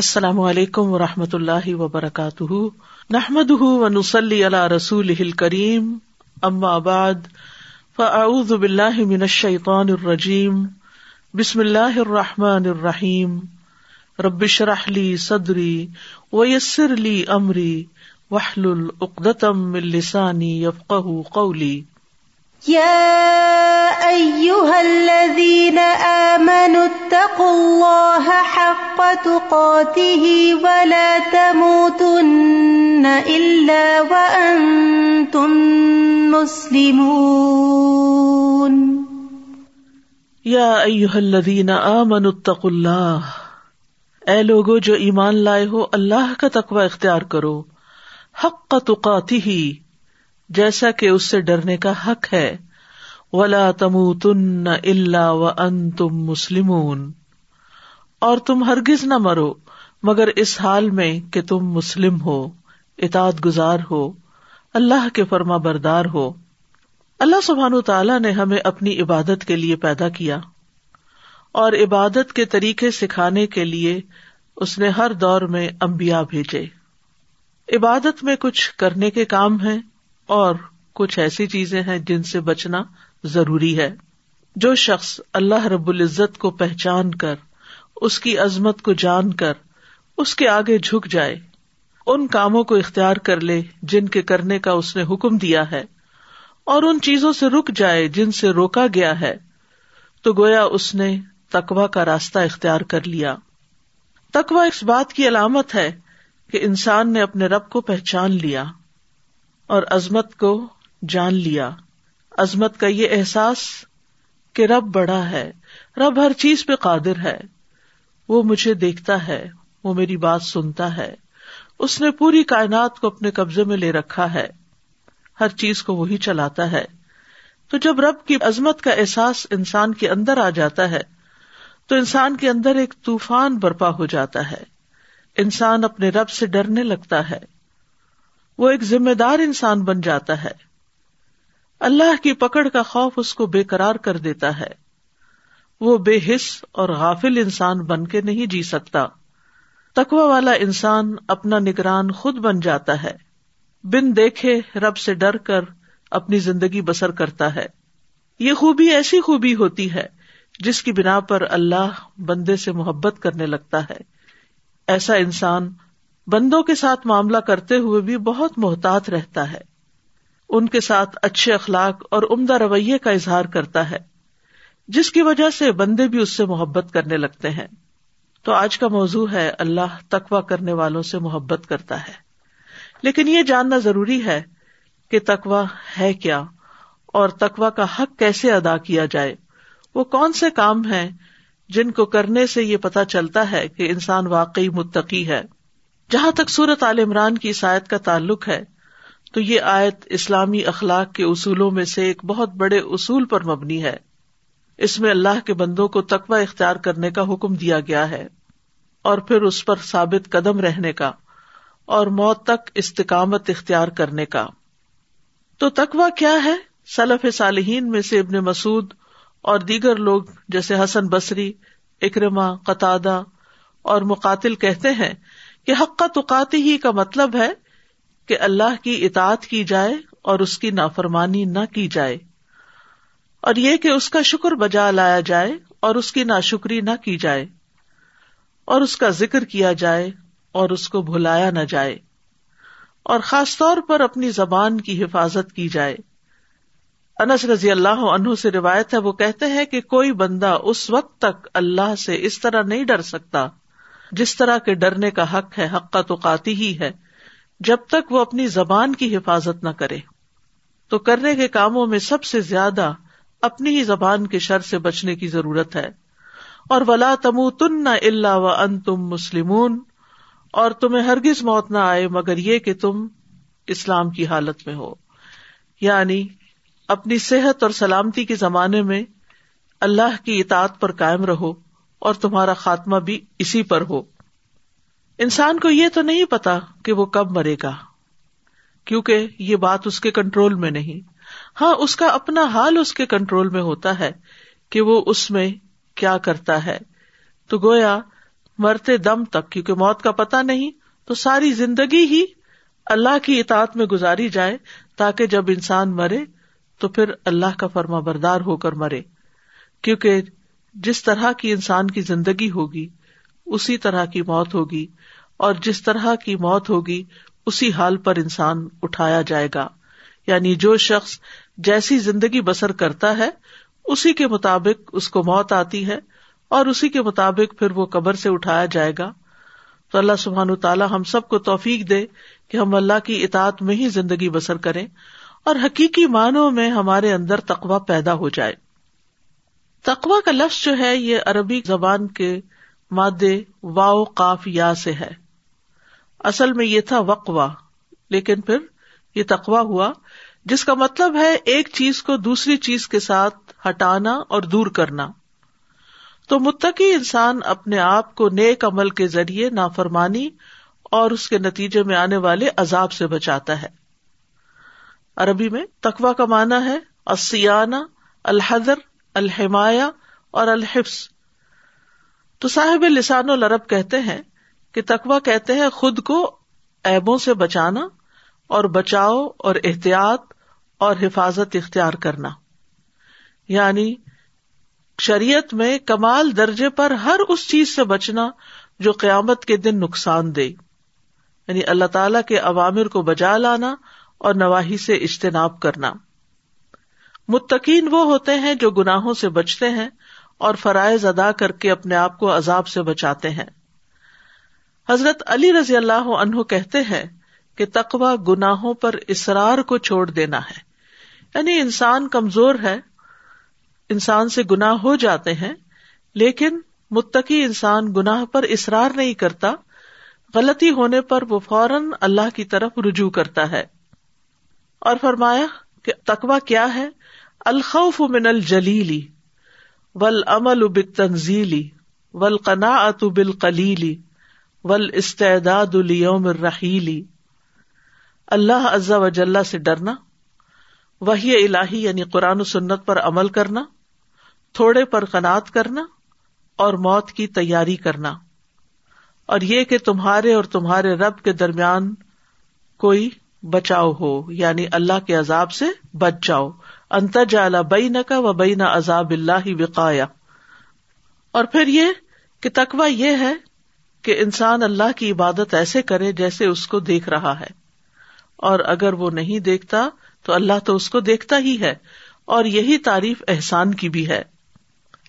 السلام علیکم و رحمۃ اللہ وبرکاتہ۔ نحمد و نسلی اللہ رسول کریم ام آباد فاعوذ باللہ من الشیطان الرجیم، بسم اللہ الرحمٰن الرحیم۔ ربش رحلی صدری ویسر علی عمری وحل العقدم السانی یفق قولی۔ يا أيها الذين آمنوا اتقوا الله حق تقاته ولا تموتن إلا وأنتم مسلمون یا ایوہ الذین آمنوا اتقوا اللہ اے لوگو جو ایمان لائے ہو، اللہ کا تقوی اختیار کرو۔ حق تقاته جیسا کہ اس سے ڈرنے کا حق ہے۔ ولا تم تن اللہ و ان تم مسلم اور تم ہرگز نہ مرو، مگر اس حال میں کہ تم مسلم ہو اتاد گزار ہو، اللہ کے فرما بردار ہو۔ اللہ سبحان تعالیٰ نے ہمیں اپنی عبادت کے لیے پیدا کیا۔ اور عبادت کے طریقے سکھانے کے لیے اس نے ہر دور میں امبیا بھیجے۔ عبادت میں کچھ کرنے کے کام ہیں۔ اور کچھ ایسی چیزیں ہیں جن سے بچنا ضروری ہے۔ جو شخص اللہ رب العزت کو پہچان کر، اس کی عظمت کو جان کر، اس کے آگے جھک جائے، ان کاموں کو اختیار کر لے جن کے کرنے کا اس نے حکم دیا ہے، اور ان چیزوں سے رک جائے جن سے روکا گیا ہے، تو گویا اس نے تقوا کا راستہ اختیار کر لیا۔ تقوا اس بات کی علامت ہے کہ انسان نے اپنے رب کو پہچان لیا۔ اور عظمت کو جان لیا۔ عظمت کا یہ احساس کہ رب بڑا ہے، رب ہر چیز پہ قادر ہے۔ وہ مجھے دیکھتا ہے، وہ میری بات سنتا ہے۔ اس نے پوری کائنات کو اپنے قبضے میں لے رکھا ہے۔ ہر چیز کو وہی چلاتا ہے۔ تو جب رب کی عظمت کا احساس انسان کے اندر آ جاتا ہے، تو انسان کے اندر ایک طوفان برپا ہو جاتا ہے۔ انسان اپنے رب سے ڈرنے لگتا ہے۔ وہ ایک ذمہ دار انسان بن جاتا ہے۔ اللہ کی پکڑ کا خوف اس کو بے قرار کر دیتا ہے۔ وہ بے حص اور غافل انسان بن کے نہیں جی سکتا۔ تکوا والا انسان اپنا نگران خود بن جاتا ہے۔ بن دیکھے رب سے ڈر کر اپنی زندگی بسر کرتا ہے۔ یہ خوبی ایسی خوبی ہوتی ہے جس کی بنا پر اللہ بندے سے محبت کرنے لگتا ہے۔ ایسا انسان بندوں کے ساتھ معاملہ کرتے ہوئے بھی بہت محتاط رہتا ہے۔ ان کے ساتھ اچھے اخلاق اور عمدہ رویے کا اظہار کرتا ہے، جس کی وجہ سے بندے بھی اس سے محبت کرنے لگتے ہیں۔ تو آج کا موضوع ہے اللہ تقوا کرنے والوں سے محبت کرتا ہے۔ لیکن یہ جاننا ضروری ہے کہ تقوا ہے کیا اور تقوا کا حق کیسے ادا کیا جائے۔ وہ کون سے کام ہیں جن کو کرنے سے یہ پتا چلتا ہے کہ انسان واقعی متقی ہے۔ جہاں تک سورت عال عمران کی اس آیت کا تعلق ہے، تو یہ آیت اسلامی اخلاق کے اصولوں میں سے ایک بہت بڑے اصول پر مبنی ہے۔ اس میں اللہ کے بندوں کو تقوی اختیار کرنے کا حکم دیا گیا ہے، اور پھر اس پر ثابت قدم رہنے کا، اور موت تک استقامت اختیار کرنے کا۔ تو تقوا کیا ہے؟ سلف صالحین میں سے ابن مسعد اور دیگر لوگ جیسے حسن بصری اکرما قطع اور مقاتل کہتے ہیں کہ حق تقاتی ہی کا مطلب ہے کہ اللہ کی اطاعت کی جائے اور اس کی نافرمانی نہ کی جائے اور یہ کہ اس کا شکر بجا لایا جائے اور اس کی ناشکری نہ کی جائے اور اس کا ذکر کیا جائے اور اس کو بھلایا نہ جائے اور خاص طور پر اپنی زبان کی حفاظت کی جائے۔ انس رضی اللہ عنہ سے روایت ہے، وہ کہتے ہیں کہ کوئی بندہ اس وقت تک اللہ سے اس طرح نہیں ڈر سکتا۔ جس طرح کے ڈرنے کا حق ہے، حق کا تو قاتی ہی ہے۔ جب تک وہ اپنی زبان کی حفاظت نہ کرے۔ تو کرنے کے کاموں میں سب سے زیادہ اپنی ہی زبان کے شر سے بچنے کی ضرورت ہے۔ اور ولا تم تن نہ اللہ و ان تم مسلم اور تمہیں ہرگز موت نہ آئے مگر یہ کہ تم اسلام کی حالت میں ہو۔ یعنی اپنی صحت اور سلامتی کے زمانے میں اللہ کی اطاعت پر قائم رہو اور تمہارا خاتمہ بھی اسی پر ہو۔ انسان کو یہ تو نہیں پتا کہ وہ کب مرے گا، کیونکہ یہ بات اس کے کنٹرول میں نہیں۔ ہاں اس کا اپنا حال اس کے کنٹرول میں ہوتا ہے کہ وہ اس میں کیا کرتا ہے۔ تو گویا مرتے دم تک، کیونکہ موت کا پتا نہیں، تو ساری زندگی ہی اللہ کی اطاعت میں گزاری جائے تاکہ جب انسان مرے تو پھر اللہ کا فرما بردار ہو کر مرے۔ کیونکہ جس طرح کی انسان کی زندگی ہوگی، اسی طرح کی موت ہوگی۔ اور جس طرح کی موت ہوگی، اسی حال پر انسان اٹھایا جائے گا۔ یعنی جو شخص جیسی زندگی بسر کرتا ہے، اسی کے مطابق اس کو موت آتی ہے اور اسی کے مطابق پھر وہ قبر سے اٹھایا جائے گا۔ تو اللہ سبحان تعالیٰ ہم سب کو توفیق دے کہ ہم اللہ کی اطاعت میں ہی زندگی بسر کریں اور حقیقی معنوں میں ہمارے اندر تقوا پیدا ہو جائے۔ تقوا کا لفظ جو ہے، یہ عربی زبان کے مادے واؤ کاف یا سے ہے۔ اصل میں یہ تھا وقوا لیکن پھر یہ تقوا ہوا، جس کا مطلب ہے ایک چیز کو دوسری چیز کے ساتھ ہٹانا اور دور کرنا۔ تو متقی انسان اپنے آپ کو نیک عمل کے ذریعے نافرمانی اور اس کے نتیجے میں آنے والے عذاب سے بچاتا ہے۔ عربی میں تقوا کا معنی ہے اسیانہ الحضر الحمایہ اور الحفظ۔ تو صاحب لسان العرب کہتے ہیں کہ تقوا کہتے ہیں خود کو ایبوں سے بچانا اور بچاؤ اور احتیاط اور حفاظت اختیار کرنا۔ یعنی شریعت میں کمال درجے پر ہر اس چیز سے بچنا جو قیامت کے دن نقصان دے۔ یعنی اللہ تعالی کے عوامر کو بجا لانا اور نواحی سے اجتناب کرنا۔ متقین وہ ہوتے ہیں جو گناہوں سے بچتے ہیں اور فرائض ادا کر کے اپنے آپ کو عذاب سے بچاتے ہیں۔ حضرت علی رضی اللہ عنہ کہتے ہیں کہ تقوا گناہوں پر اسرار کو چھوڑ دینا ہے۔ یعنی انسان کمزور ہے، انسان سے گناہ ہو جاتے ہیں، لیکن متقی انسان گناہ پر اصرار نہیں کرتا، غلطی ہونے پر وہ فوراً اللہ کی طرف رجوع کرتا ہے۔ اور فرمایا کہ تقوا کیا ہے؟ الخوف من الجلیلی ول امل اب تنزیلی ول قنا ات بال قلیلی ول استعداد الیوم رحیلی اللہ عزا وجاللہ سے ڈرنا وہی الہی یعنی قرآن و سنت پر عمل کرنا، تھوڑے پر قناط کرنا اور موت کی تیاری کرنا۔ اور یہ کہ تمہارے اور تمہارے رب کے درمیان کوئی بچاؤ ہو یعنی اللہ کے عذاب سے بچ جاؤ۔ انتجا بئی نہ و بئی نہ عذاب اللہ وقایا۔ اور پھر یہ کہ تقوا یہ ہے کہ انسان اللہ کی عبادت ایسے کرے جیسے اس کو دیکھ رہا ہے۔ اور اگر وہ نہیں دیکھتا، تو اللہ تو اس کو دیکھتا ہی ہے۔ اور یہی تعریف احسان کی بھی ہے۔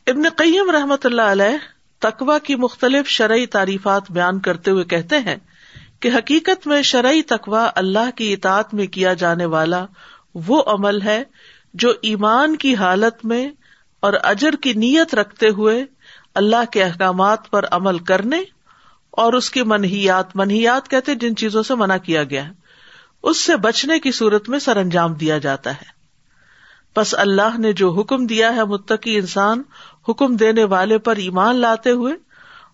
ابن قیم رحمت اللہ علیہ تقوا کی مختلف شرعی تعریفات بیان کرتے ہوئے کہتے ہیں کہ حقیقت میں شرعی تقوا اللہ کی اطاعت میں کیا جانے والا وہ عمل ہے جو ایمان کی حالت میں اور اجر کی نیت رکھتے ہوئے اللہ کے احکامات پر عمل کرنے اور اس کی منحیات منحیات کہتے جن چیزوں سے منع کیا گیا ہے۔ اس سے بچنے کی صورت میں سر انجام دیا جاتا ہے۔ بس اللہ نے جو حکم دیا ہے متقی انسان، حکم دینے والے پر ایمان لاتے ہوئے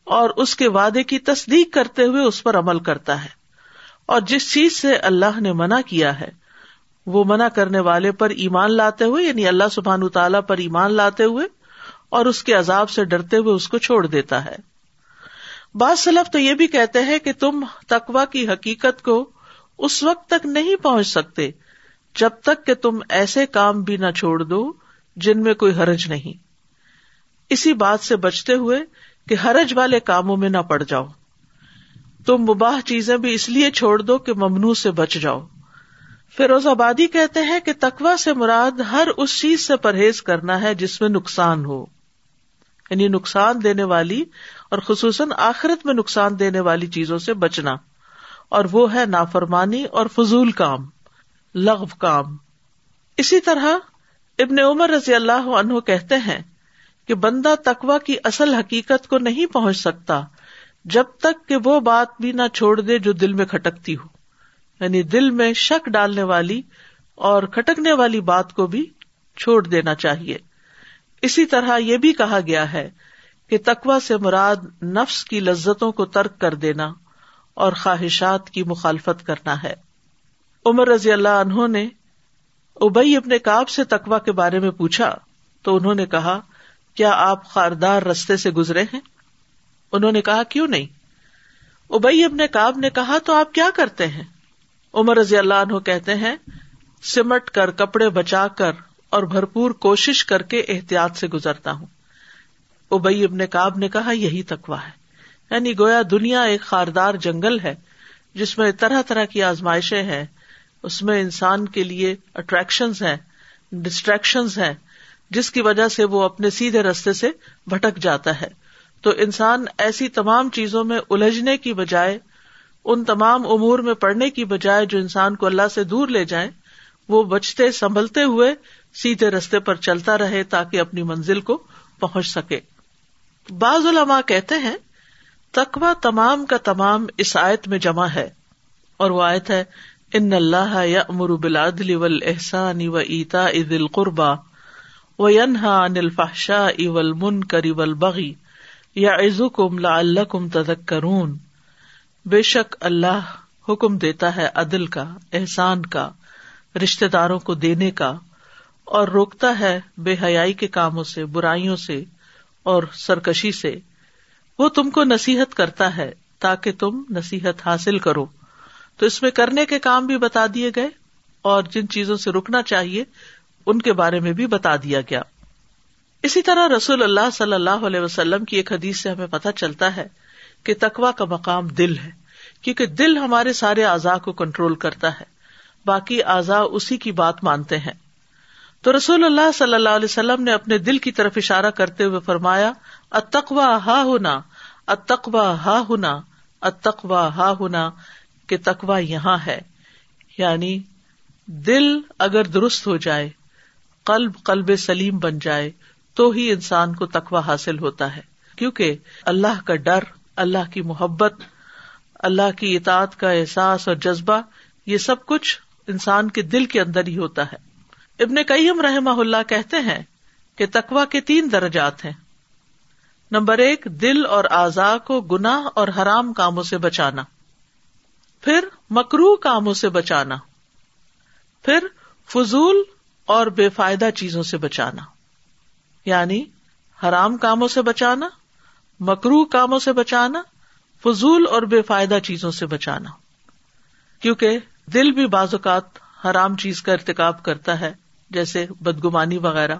اور اس کے وعدے کی تصدیق کرتے ہوئے اس پر عمل کرتا ہے۔ اور جس چیز سے اللہ نے منع کیا ہے، وہ منع کرنے والے پر ایمان لاتے ہوئے یعنی اللہ سبحان تعالیٰ پر ایمان لاتے ہوئے اور اس کے عذاب سے ڈرتے ہوئے اس کو چھوڑ دیتا ہے۔ بعض سلف تو یہ بھی کہتے ہیں کہ تم تقوا کی حقیقت کو اس وقت تک نہیں پہنچ سکتے جب تک کہ تم ایسے کام بھی نہ چھوڑ دو جن میں کوئی حرج نہیں۔ اسی بات سے بچتے ہوئے کہ حرج والے کاموں میں نہ پڑ جاؤ۔ تم مباح چیزیں بھی اس لیے چھوڑ دو کہ ممنوع سے بچ جاؤ۔ فیروز آبادی کہتے ہیں کہ تقوا سے مراد ہر اس چیز سے پرہیز کرنا ہے جس میں نقصان ہو۔ یعنی نقصان دینے والی اور خصوصاً آخرت میں نقصان دینے والی چیزوں سے بچنا۔ اور وہ ہے نافرمانی اور فضول کام، لغو کام۔ اسی طرح ابن عمر رضی اللہ عنہ کہتے ہیں کہ بندہ تقوا کی اصل حقیقت کو نہیں پہنچ سکتا جب تک کہ وہ بات بھی نہ چھوڑ دے جو دل میں کھٹکتی ہو۔ یعنی دل میں شک ڈالنے والی اور کھٹکنے والی بات کو بھی چھوڑ دینا چاہیے۔ اسی طرح یہ بھی کہا گیا ہے کہ تقوا سے مراد نفس کی لذتوں کو ترک کر دینا اور خواہشات کی مخالفت کرنا ہے۔ عمر رضی اللہ عنہ نے ابئی اپنے کاب سے تقوا کے بارے میں پوچھا تو انہوں نے کہا، کیا آپ خاردار رستے سے گزرے ہیں؟ انہوں نے کہا، کیوں نہیں؟ ابئی ابن کاب نے کہا، تو آپ کیا کرتے ہیں؟ عمر رضی اللہ عنہ کہتے ہیں، سمٹ کر کپڑے بچا کر اور بھرپور کوشش کر کے احتیاط سے گزرتا ہوں۔ ابئی ابن کاب نے کہا، یہی تکوا ہے۔ یعنی گویا دنیا ایک خاردار جنگل ہے، جس میں طرح طرح کی آزمائشیں ہیں۔ اس میں انسان کے لیے اٹریکشن ہیں ڈسٹریکشن ہیں، جس کی وجہ سے وہ اپنے سیدھے رستے سے بھٹک جاتا ہے۔ تو انسان ایسی تمام چیزوں میں الجھنے کی بجائے، ان تمام امور میں پڑنے کی بجائے جو انسان کو اللہ سے دور لے جائیں، وہ بچتے، سنبھلتے ہوئے سیدھے رستے پر چلتا رہے تاکہ اپنی منزل کو پہنچ سکے۔ بعض علماء کہتے ہیں تقوا تمام کا تمام اس آیت میں جمع ہے، اور وہ آیت ہے، ان اللہ یا امر بلادل اول احسان و ایتا عید القربا و ینہا انل فحشا اول من کر اول بغی یا عزو کم لا اللہ کم تدک کرون بے شک اللہ حکم دیتا ہے عدل کا، احسان کا رشتے داروں کو دینے کا، اور روکتا ہے بے حیائی کے کاموں سے، برائیوں سے اور سرکشی سے۔ وہ تم کو نصیحت کرتا ہے تاکہ تم نصیحت حاصل کرو۔ تو اس میں کرنے کے کام بھی بتا دیے گئے اور جن چیزوں سے رکنا چاہیے، ان کے بارے میں بھی بتا دیا گیا۔ اسی طرح رسول اللہ صلی اللہ علیہ وسلم کی ایک حدیث سے ہمیں پتہ چلتا ہے کہ تقوا کا مقام دل ہے، کیونکہ دل ہمارے سارے اعضاء کو کنٹرول کرتا ہے۔ باقی اعضاء اسی کی بات مانتے ہیں۔ تو رسول اللہ صلی اللہ علیہ وسلم نے اپنے دل کی طرف اشارہ کرتے ہوئے فرمایا، اتقوا ہا ہونا اتقوا ہا ہونا اتقوا ہا ہونا کہ تقوا یہاں ہے۔ یعنی دل اگر درست ہو جائے، قلب قلب سلیم بن جائے، تو ہی انسان کو تقوا حاصل ہوتا ہے۔ کیونکہ اللہ کا ڈر، اللہ کی محبت، اللہ کی اطاعت کا احساس اور جذبہ، یہ سب کچھ انسان کے دل کے اندر ہی ہوتا ہے۔ ابن کئیم رحم اللہ کہتے ہیں کہ تقوا کے تین درجات ہیں۔ نمبر ایک، دل اور اعضاء کو گناہ اور حرام کاموں سے بچانا۔ پھر مکرو کاموں سے بچانا۔ پھر، فضول اور بے فائدہ چیزوں سے بچانا۔ یعنی حرام کاموں سے بچانا مکرو کاموں سے بچانا، فضول اور بے فائدہ چیزوں سے بچانا۔ کیونکہ دل بھی بعض اوقات حرام چیز کا ارتکاب کرتا ہے۔ جیسے بدگمانی وغیرہ،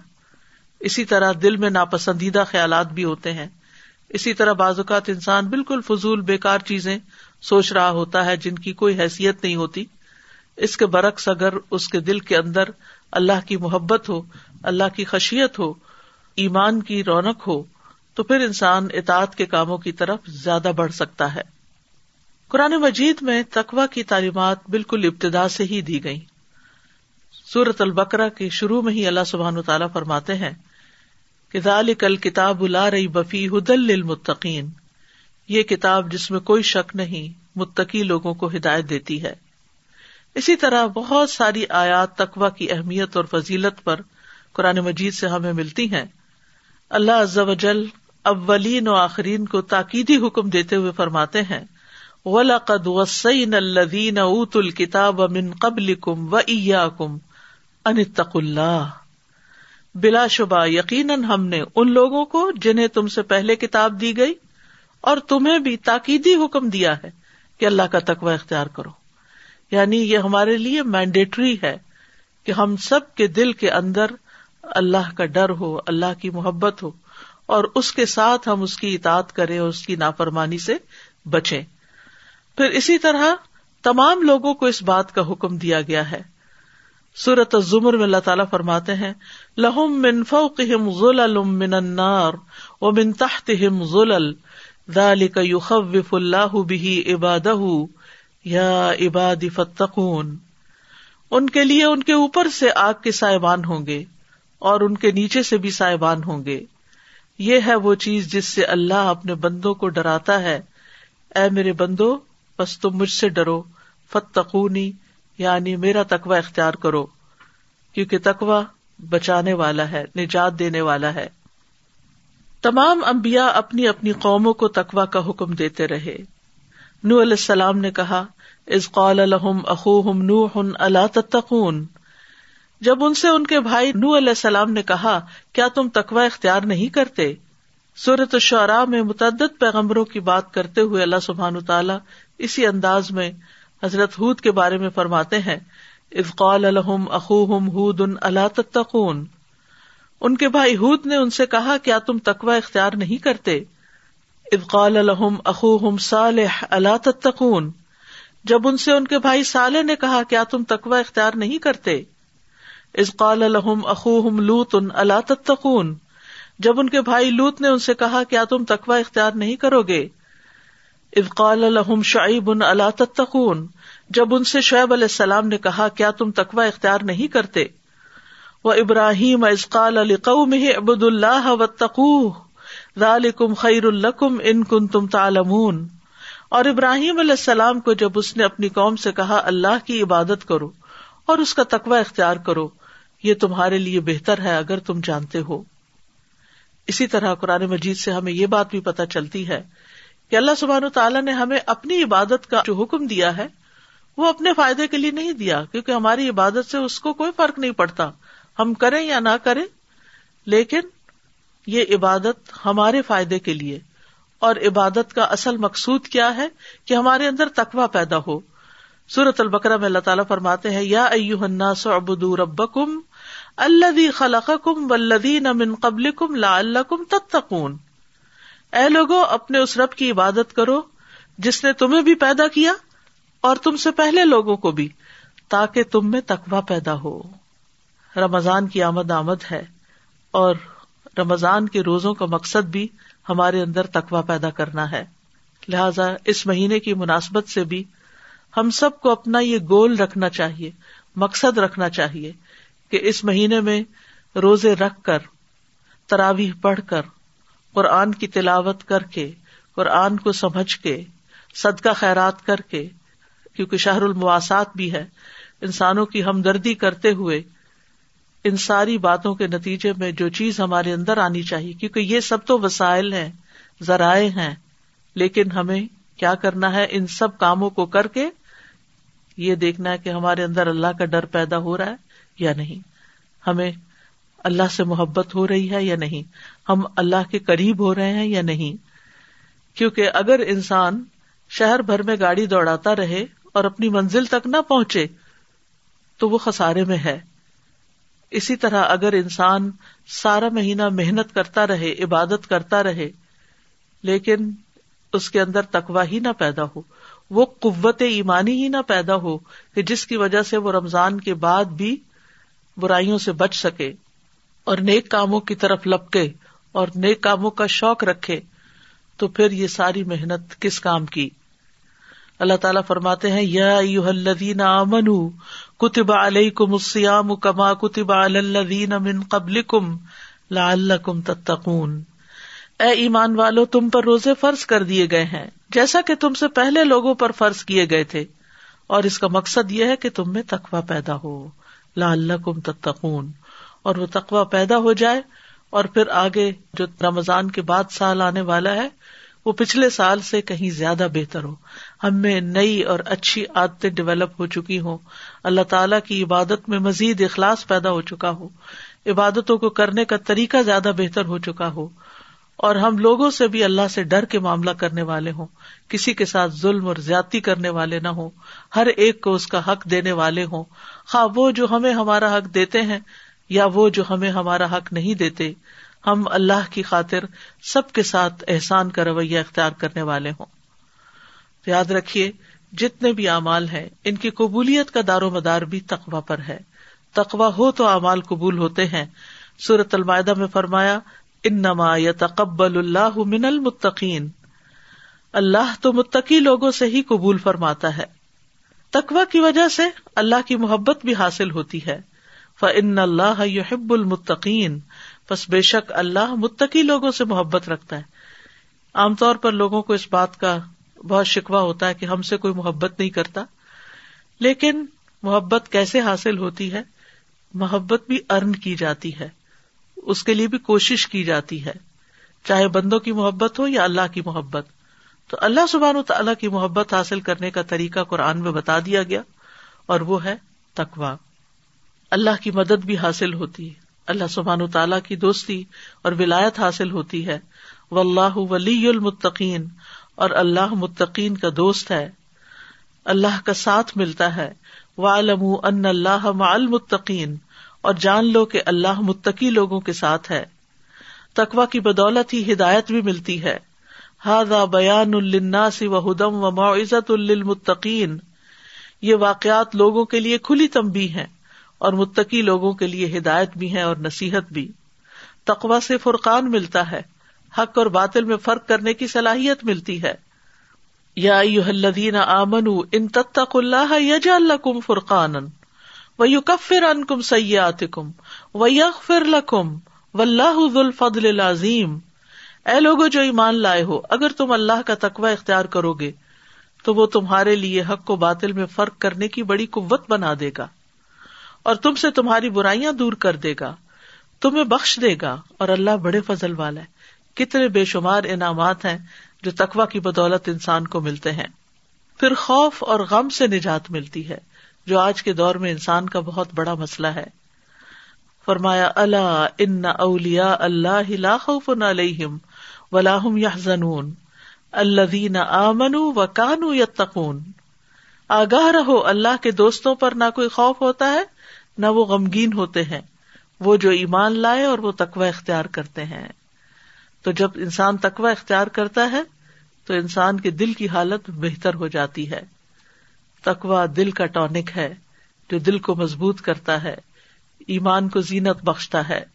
اسی طرح دل میں ناپسندیدہ خیالات بھی ہوتے ہیں۔ اسی طرح بعض اوقات انسان بالکل فضول بےکار چیزیں سوچ رہا ہوتا ہے جن کی کوئی حیثیت نہیں ہوتی۔ اس کے برعکس اگر اس کے دل کے اندر اللہ کی محبت ہو، اللہ کی خشیت ہو، ایمان کی رونق ہو، تو پھر انسان اطاعت کے کاموں کی طرف زیادہ بڑھ سکتا ہے۔ قرآن مجید میں تقوا کی تعلیمات بالکل ابتدا سے ہی دی گئی سورت البکرا کے شروع میں ہی اللہ سبحان تعالیٰ فرماتے ہیں کہ کل کتاب الا رہی بفی ہدل المتقین یہ کتاب جس میں کوئی شک نہیں، متقی لوگوں کو ہدایت دیتی ہے۔ اسی طرح بہت ساری آیات تقوا کی اہمیت اور فضیلت پر قرآن مجید سے ہمیں ملتی ہیں۔ اللہ عز و جل اولین و آخرین کو تاکیدی حکم دیتے ہوئے فرماتے ہیں، وَلَقَدْ وَصَّيْنَا الَّذِينَ أُوتُوا الْكِتَابَ مِن قَبْلِكُمْ وَإِيَّاكُمْ أَنِ اتَّقُوا اللَّهَ بلا شبہ، یقیناً ہم نے ان لوگوں کو جنہیں تم سے پہلے کتاب دی گئی اور تمہیں بھی تاکیدی حکم دیا ہے کہ اللہ کا تقوی اختیار کرو۔ یعنی یہ ہمارے لیے مینڈیٹری ہے کہ ہم سب کے دل کے اندر اللہ کا ڈر ہو، اللہ کی محبت ہو اور اس کے ساتھ ہم اس کی اطاعت کریں اور اس کی نافرمانی سے بچیں۔ پھر اسی طرح تمام لوگوں کو اس بات کا حکم دیا گیا ہے سورت الزمر میں اللہ تعالیٰ فرماتے ہیں، لہم من فوقہم ظلل من النار ومن تحتہم ظلل، ذالک یخوف اللہ به عبادہ، یا عباد فتقون ان کے لیے ان کے اوپر سے آگ کے سائبان ہوں گے اور ان کے نیچے سے بھی سائبان ہوں گے۔ یہ ہے وہ چیز جس سے اللہ اپنے بندوں کو ڈراتا ہے۔ اے میرے بندو، بس تم مجھ سے ڈرو فتقونی یعنی میرا تقوی اختیار کرو، کیونکہ تقوی بچانے والا ہے، نجات دینے والا ہے۔ تمام امبیا اپنی اپنی قوموں کو تقوا کا حکم دیتے رہے۔ نو علیہ السلام نے کہا از قال الحم اخوہم نو ہن اللہ تتقون جب ان سے ان کے بھائی نو علیہ السلام نے کہا، کیا تم تقوا اختیار نہیں کرتے؟ صورت الشعراء میں متعدد پیغمبروں کی بات کرتے ہوئے اللہ سبحان تعالیٰ اسی انداز میں حضرت ہود کے بارے میں فرماتے ہیں افقال الحم اخوہم ہود اللہ تتقون۔ ان کے بھائی ہود نے ان سے کہا، کیا تم تقوا اختیار نہیں کرتے؟ افقال الحم اخوہم صالح اللہ تتقون۔ جب ان سے ان کے بھائی سالے نے کہا، کیا تم تقوا اختیار نہیں کرتے؟ ازقال الحم اخوہم لوت اللہ تتقون۔ جب ان کے بھائی لوت نے ان سے کہا، کیا تم تقوا اختیار نہیں کرو گے؟ افقال الحم شعیب ان اللہ تتقون؟ جب ان سے شعیب علیہ السلام نے کہا، کیا تم تقوا اختیار نہیں کرتے؟ وہ ابراہیم ازقال علی قوم ابد اللہ و تقو ذالکم خیر القم ان کن تم تالمون اور ابراہیم علیہ السلام کو جب اس نے اپنی قوم سے کہا، اللہ کی عبادت کرو اور اس کا تقوی اختیار کرو، یہ تمہارے لیے بہتر ہے اگر تم جانتے ہو۔ اسی طرح قرآن مجید سے ہمیں یہ بات بھی پتہ چلتی ہے کہ اللہ سبحان و تعالیٰ نے ہمیں اپنی عبادت کا جو حکم دیا ہے، وہ اپنے فائدے کے لیے نہیں دیا، کیونکہ ہماری عبادت سے اس کو کوئی فرق نہیں پڑتا۔ ہم کریں یا نہ کریں، لیکن یہ عبادت ہمارے فائدے کے لیے۔ اور عبادت کا اصل مقصود کیا ہے؟ کہ ہمارے اندر تقوا پیدا ہو۔ سورت البکرا میں اللہ تعالیٰ فرماتے ہیں، یا ابو کم اللہ خلق کم من قبل کم لا اللہ کم تتقون۔ اے لوگو، اپنے اس رب کی عبادت کرو جس نے تمہیں بھی پیدا کیا اور تم سے پہلے لوگوں کو بھی، تاکہ تم میں تقوا پیدا ہو۔ رمضان کی آمد آمد ہے اور رمضان کے روزوں کا مقصد بھی ہمارے اندر تقوا پیدا کرنا ہے۔ لہذا اس مہینے کی مناسبت سے بھی ہم سب کو اپنا یہ گول رکھنا چاہیے، مقصد رکھنا چاہیے کہ اس مہینے میں روزے رکھ کر، تراویح پڑھ کر قرآن کی تلاوت کر کے، قرآن کو سمجھ کے، صدقہ خیرات کر کے، کیونکہ شہر المواسات بھی ہے، انسانوں کی ہمدردی کرتے ہوئے ان ساری باتوں کے نتیجے میں جو چیز ہمارے اندر آنی چاہیے، کیونکہ یہ سب تو وسائل ہیں، ذرائع ہیں، لیکن ہمیں کیا کرنا ہے؟ ان سب کاموں کو کر کے یہ دیکھنا ہے کہ ہمارے اندر اللہ کا ڈر پیدا ہو رہا ہے یا نہیں۔ ہمیں اللہ سے محبت ہو رہی ہے یا نہیں؟ ہم اللہ کے قریب ہو رہے ہیں یا نہیں؟ کیونکہ اگر انسان شہر بھر میں گاڑی دوڑاتا رہے اور اپنی منزل تک نہ پہنچے، تو وہ خسارے میں ہے۔ اسی طرح اگر انسان سارا مہینہ محنت کرتا رہے، عبادت کرتا رہے، لیکن اس کے اندر تکوا ہی نہ پیدا ہو، وہ قوت ایمانی ہی نہ پیدا ہو کہ جس کی وجہ سے وہ رمضان کے بعد بھی برائیوں سے بچ سکے۔ اور نیک کاموں کی طرف لپکے اور نیک کاموں کا شوق رکھے، تو پھر یہ ساری محنت کس کام کی؟ اللہ تعالیٰ فرماتے ہیں، یا الذین آمنوا کتب علیکم الصیام کما کتب علی الذین من قبلکم لعلکم تتقون۔ اے ایمان والو، تم پر روزے فرض کر دیے گئے ہیں، جیسا کہ تم سے پہلے لوگوں پر فرض کیے گئے تھے۔ اور اس کا مقصد یہ ہے کہ تم میں تقوا پیدا ہو۔ لا اللہ کم تتقون۔ اور وہ تقوا پیدا ہو جائے اور پھر آگے جو رمضان کے بعد سال آنے والا ہے، وہ پچھلے سال سے کہیں زیادہ بہتر ہو۔ ہم میں نئی اور اچھی عادتیں ڈیولپ ہو چکی ہوں۔ اللہ تعالیٰ کی عبادت میں مزید اخلاص پیدا ہو چکا ہو۔ عبادتوں کو کرنے کا طریقہ زیادہ بہتر ہو چکا ہو۔ اور ہم لوگوں سے بھی اللہ سے ڈر کے معاملہ کرنے والے ہوں۔ کسی کے ساتھ ظلم اور زیادتی کرنے والے نہ ہوں۔ ہر ایک کو اس کا حق دینے والے ہوں۔ خواہ وہ جو ہمیں ہمارا حق دیتے ہیں یا وہ جو ہمیں ہمارا حق نہیں دیتے، ہم اللہ کی خاطر سب کے ساتھ احسان کا رویہ اختیار کرنے والے ہوں۔ یاد رکھیے، جتنے بھی اعمال ہیں، ان کی قبولیت کا دار و مدار بھی تقوا پر ہے۔ تقوا ہو تو اعمال قبول ہوتے ہیں۔ سورت المائدہ میں فرمایا، انما یتقبل اللہ من المتقین۔ اللہ تو متقی لوگوں سے ہی قبول فرماتا ہے۔ تقوا کی وجہ سے اللہ کی محبت بھی حاصل ہوتی ہے۔ فن اللہ یحب المتقین بس بے شک اللہ متقی لوگوں سے محبت رکھتا ہے۔ عام طور پر لوگوں کو اس بات کا بہت شکوا ہوتا ہے کہ ہم سے کوئی محبت نہیں کرتا۔ لیکن محبت کیسے حاصل ہوتی ہے؟ محبت بھی ارن کی جاتی ہے۔ اس کے لیے بھی کوشش کی جاتی ہے۔ چاہے بندوں کی محبت ہو یا اللہ کی محبت۔ تو اللہ سبحان تعالیٰ کی محبت حاصل کرنے کا طریقہ قرآن میں بتا دیا گیا اور وہ ہے تقوا اللہ کی مدد بھی حاصل ہوتی ہے۔ اللہ سبحان تعالیٰ کی دوستی اور ولایت حاصل ہوتی ہے۔ و اللہ ولی المتقین اور اللہ متقین کا دوست ہے۔ اللہ کا ساتھ ملتا ہے۔ والم ان اللہ المتقین اور جان لو کہ اللہ متقی لوگوں کے ساتھ ہے۔ تقوا کی بدولت ہی ہدایت بھی ملتی ہے۔ ہاضا بیان الناس و ہدم و معزت المتقین یہ واقعات لوگوں کے لیے کھلی تمبی ہیں۔ اور متقی لوگوں کے لیے ہدایت بھی ہے اور نصیحت بھی۔ تقوا سے فرقان ملتا ہے۔ حق اور باطل میں فرق کرنے کی صلاحیت ملتی ہے۔ یا الذین آمنوا ان تتقوا اللہ یجعل لکم فرقانا ویکفر عنکم سیئاتکم ویغفر لکم واللہ ذو الفضل العظیم۔ اے لوگو جو ایمان لائے ہو، اگر تم اللہ کا تقوی اختیار کرو گے، تو وہ تمہارے لیے حق کو باطل میں فرق کرنے کی بڑی قوت بنا دے گا۔ اور تم سے تمہاری برائیاں دور کر دے گا، تمہیں بخش دے گا، اور اللہ بڑے فضل والا ہے۔ کتنے بے شمار انعامات ہیں جو تقوا کی بدولت انسان کو ملتے ہیں۔ پھر خوف اور غم سے نجات ملتی ہے، جو آج کے دور میں انسان کا بہت بڑا مسئلہ ہے۔ فرمایا اللہ ان اولیا اللہ خوف علیہم ولاحم یا زنون اللہ آمن و کانو یتقون۔ آگاہ رہو، اللہ کے دوستوں پر نہ کوئی خوف ہوتا ہے نہ وہ غمگین ہوتے ہیں، وہ جو ایمان لائے اور وہ تقوی اختیار کرتے ہیں۔ تو جب انسان تقوی اختیار کرتا ہے، تو انسان کے دل کی حالت بہتر ہو جاتی ہے۔ تقوا دل کا ٹونک ہے، جو دل کو مضبوط کرتا ہے، ایمان کو زینت بخشتا ہے۔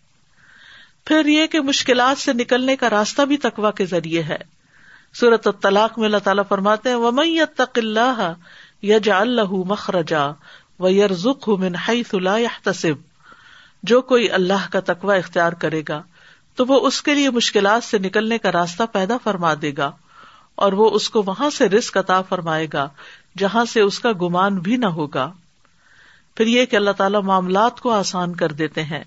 پھر یہ کہ مشکلات سے نکلنے کا راستہ بھی تقوا کے ذریعے ہے۔ صورت طلاق میں اللہ تعالیٰ فرماتے ہیں، ومن یتق اللہ یجعل له مخرجا۔ ویرزقه من حیث لا يحتسب۔ جو کوئی اللہ کا تقوی اختیار کرے گا، تو وہ اس کے لیے مشکلات سے نکلنے کا راستہ پیدا فرما دے گا، اور وہ اس کو وہاں سے رسک عطا فرمائے گا، جہاں سے اس کا گمان بھی نہ ہوگا۔ پھر یہ کہ اللہ تعالیٰ معاملات کو آسان کر دیتے ہیں۔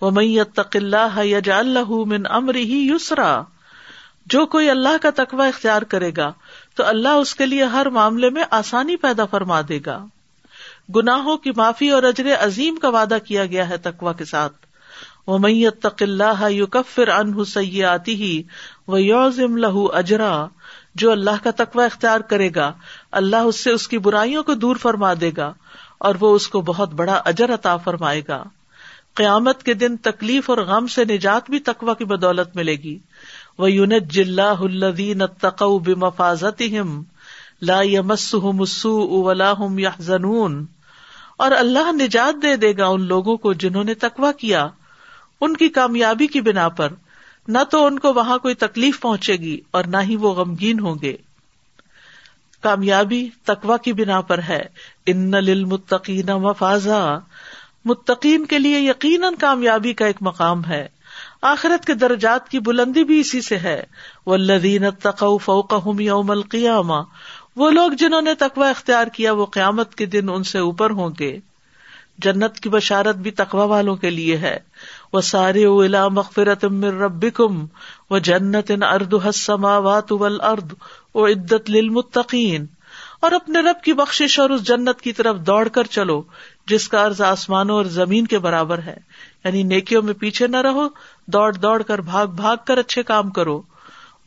وہ میت اللہ یج اللہ من امر ہی یسرا جو کوئی اللہ کا تقوی اختیار کرے گا، تو اللہ اس کے لیے ہر معاملے میں آسانی پیدا فرما دے گا۔ گناہوں کی معافی اور اجر عظیم کا وعدہ کیا گیا ہے تقوا کے ساتھ۔ وہ میت اللہ یو کفر ان سیاتی ہی وہ یوزم لہو اجرا جو اللہ کا تقوی اختیار کرے گا، اللہ اس سے اس کی برائیوں کو دور فرما دے گا اور وہ اس کو بہت بڑا اجر عطا فرمائے گا۔ قیامت کے دن تکلیف اور غم سے نجات بھی تقوا کی بدولت ملے گی۔ وہ یونت جلح الدین تق بفاظت لا مسو ولا ہم یا زنون اور اللہ نجات دے دے گا ان لوگوں کو جنہوں نے تقوا کیا ان کی کامیابی کی بنا پر۔ نہ تو ان کو وہاں کوئی تکلیف پہنچے گی اور نہ ہی وہ غمگین ہوں گے۔ کامیابی تقوا کی بنا پر ہے۔ ان للمتقین مفازا۔ متقین کے لیے یقیناً کامیابی کا ایک مقام ہے۔ آخرت کے درجات کی بلندی بھی اسی سے ہے۔ وہ لدین تقو فوقہم یوم القیامہ وہ لوگ جنہوں نے تقوا اختیار کیا وہ قیامت کے دن ان سے اوپر ہوں گے۔ جنت کی بشارت بھی تقوا والوں کے لیے ہے۔ وہ سارے الا مغفرت من ربکم و جنت ان ارد حسماوات والارض و عدت للمتقین اور اپنے رب کی بخشش اور اس جنت کی طرف دوڑ کر چلو، جس کا عرض آسمانوں اور زمین کے برابر ہے۔ یعنی نیکیوں میں پیچھے نہ رہو، دوڑ دوڑ کر، بھاگ بھاگ کر اچھے کام کرو۔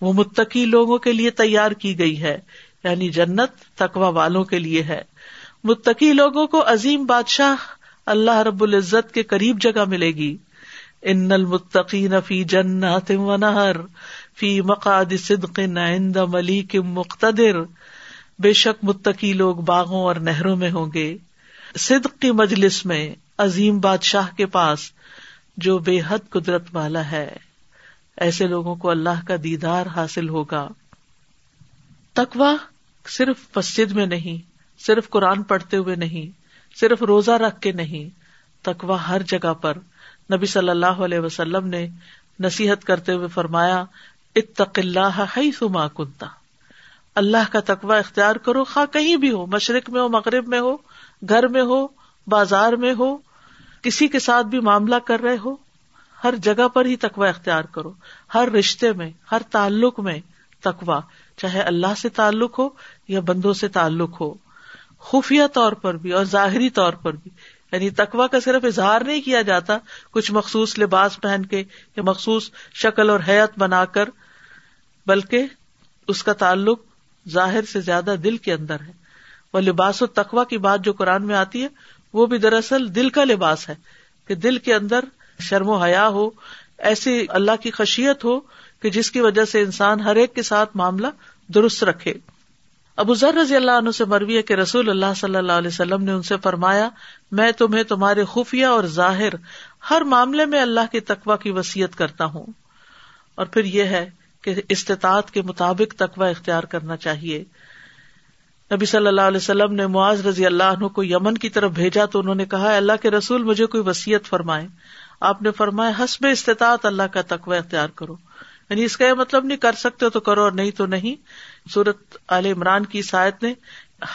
وہ متقی لوگوں کے لیے تیار کی گئی ہے۔ یعنی جنت تقوا والوں کے لیے ہے۔ متقی لوگوں کو عظیم بادشاہ اللہ رب العزت کے قریب جگہ ملے گی۔ ان المتقین فی جنات و نہر، فی مقاد صدق عند ملیک مقتدر۔ بے شک متقی لوگ باغوں اور نہروں میں ہوں گے۔ صدق کی مجلس میں عظیم بادشاہ کے پاس جو بے حد قدرت والا ہے۔ ایسے لوگوں کو اللہ کا دیدار حاصل ہوگا۔ تقوا صرف مسجد میں نہیں، صرف قرآن پڑھتے ہوئے نہیں، صرف روزہ رکھ کے نہیں تقوا ہر جگہ پر۔ نبی صلی اللہ علیہ وسلم نے نصیحت کرتے ہوئے فرمایا، اتق اللہ سما کنتا اللہ کا تقوا اختیار کرو، خواہ کہیں بھی ہو، مشرق میں ہو، مغرب میں ہو، گھر میں ہو، بازار میں ہو، کسی کے ساتھ بھی معاملہ کر رہے ہو، ہر جگہ پر ہی تقوا اختیار کرو۔ ہر رشتے میں، ہر تعلق میں تقوا چاہے اللہ سے تعلق ہو یا بندوں سے تعلق ہو، خفیہ طور پر بھی اور ظاہری طور پر بھی۔ یعنی تقوا کا صرف اظہار نہیں کیا جاتا، کچھ مخصوص لباس پہن کے یا مخصوص شکل اور حیت بنا کر، بلکہ اس کا تعلق ظاہر سے زیادہ دل کے اندر ہے۔ وہ لباس و تقوا کی بات جو قرآن میں آتی ہے، وہ بھی دراصل دل کا لباس ہے، کہ دل کے اندر شرم و حیا ہو ایسی اللہ کی خشیت ہو کہ جس کی وجہ سے انسان ہر ایک کے ساتھ معاملہ درست رکھے۔ ابو ذر رضی اللہ عنہ سے مروی ہے کہ رسول اللہ صلی اللہ علیہ وسلم نے ان سے فرمایا، میں تمہیں تمہارے خفیہ اور ظاہر ہر معاملے میں اللہ کی تقوا کی وسیعت کرتا ہوں۔ اور پھر یہ ہے کہ استطاعت کے مطابق تقوا اختیار کرنا چاہیے۔ نبی صلی اللہ علیہ وسلم نے معاذ رضی اللہ عنہ کو یمن کی طرف بھیجا تو انہوں نے کہا اللہ کے رسول مجھے کوئی وسیعت فرمائے۔ آپ نے فرمایا، حسب استطاعت اللہ کا تقوی اختیار کرو۔ یعنی اس کا یہ مطلب نہیں کر سکتے تو کرو اور نہیں تو نہیں۔ سورت عال عمران کی سایت نے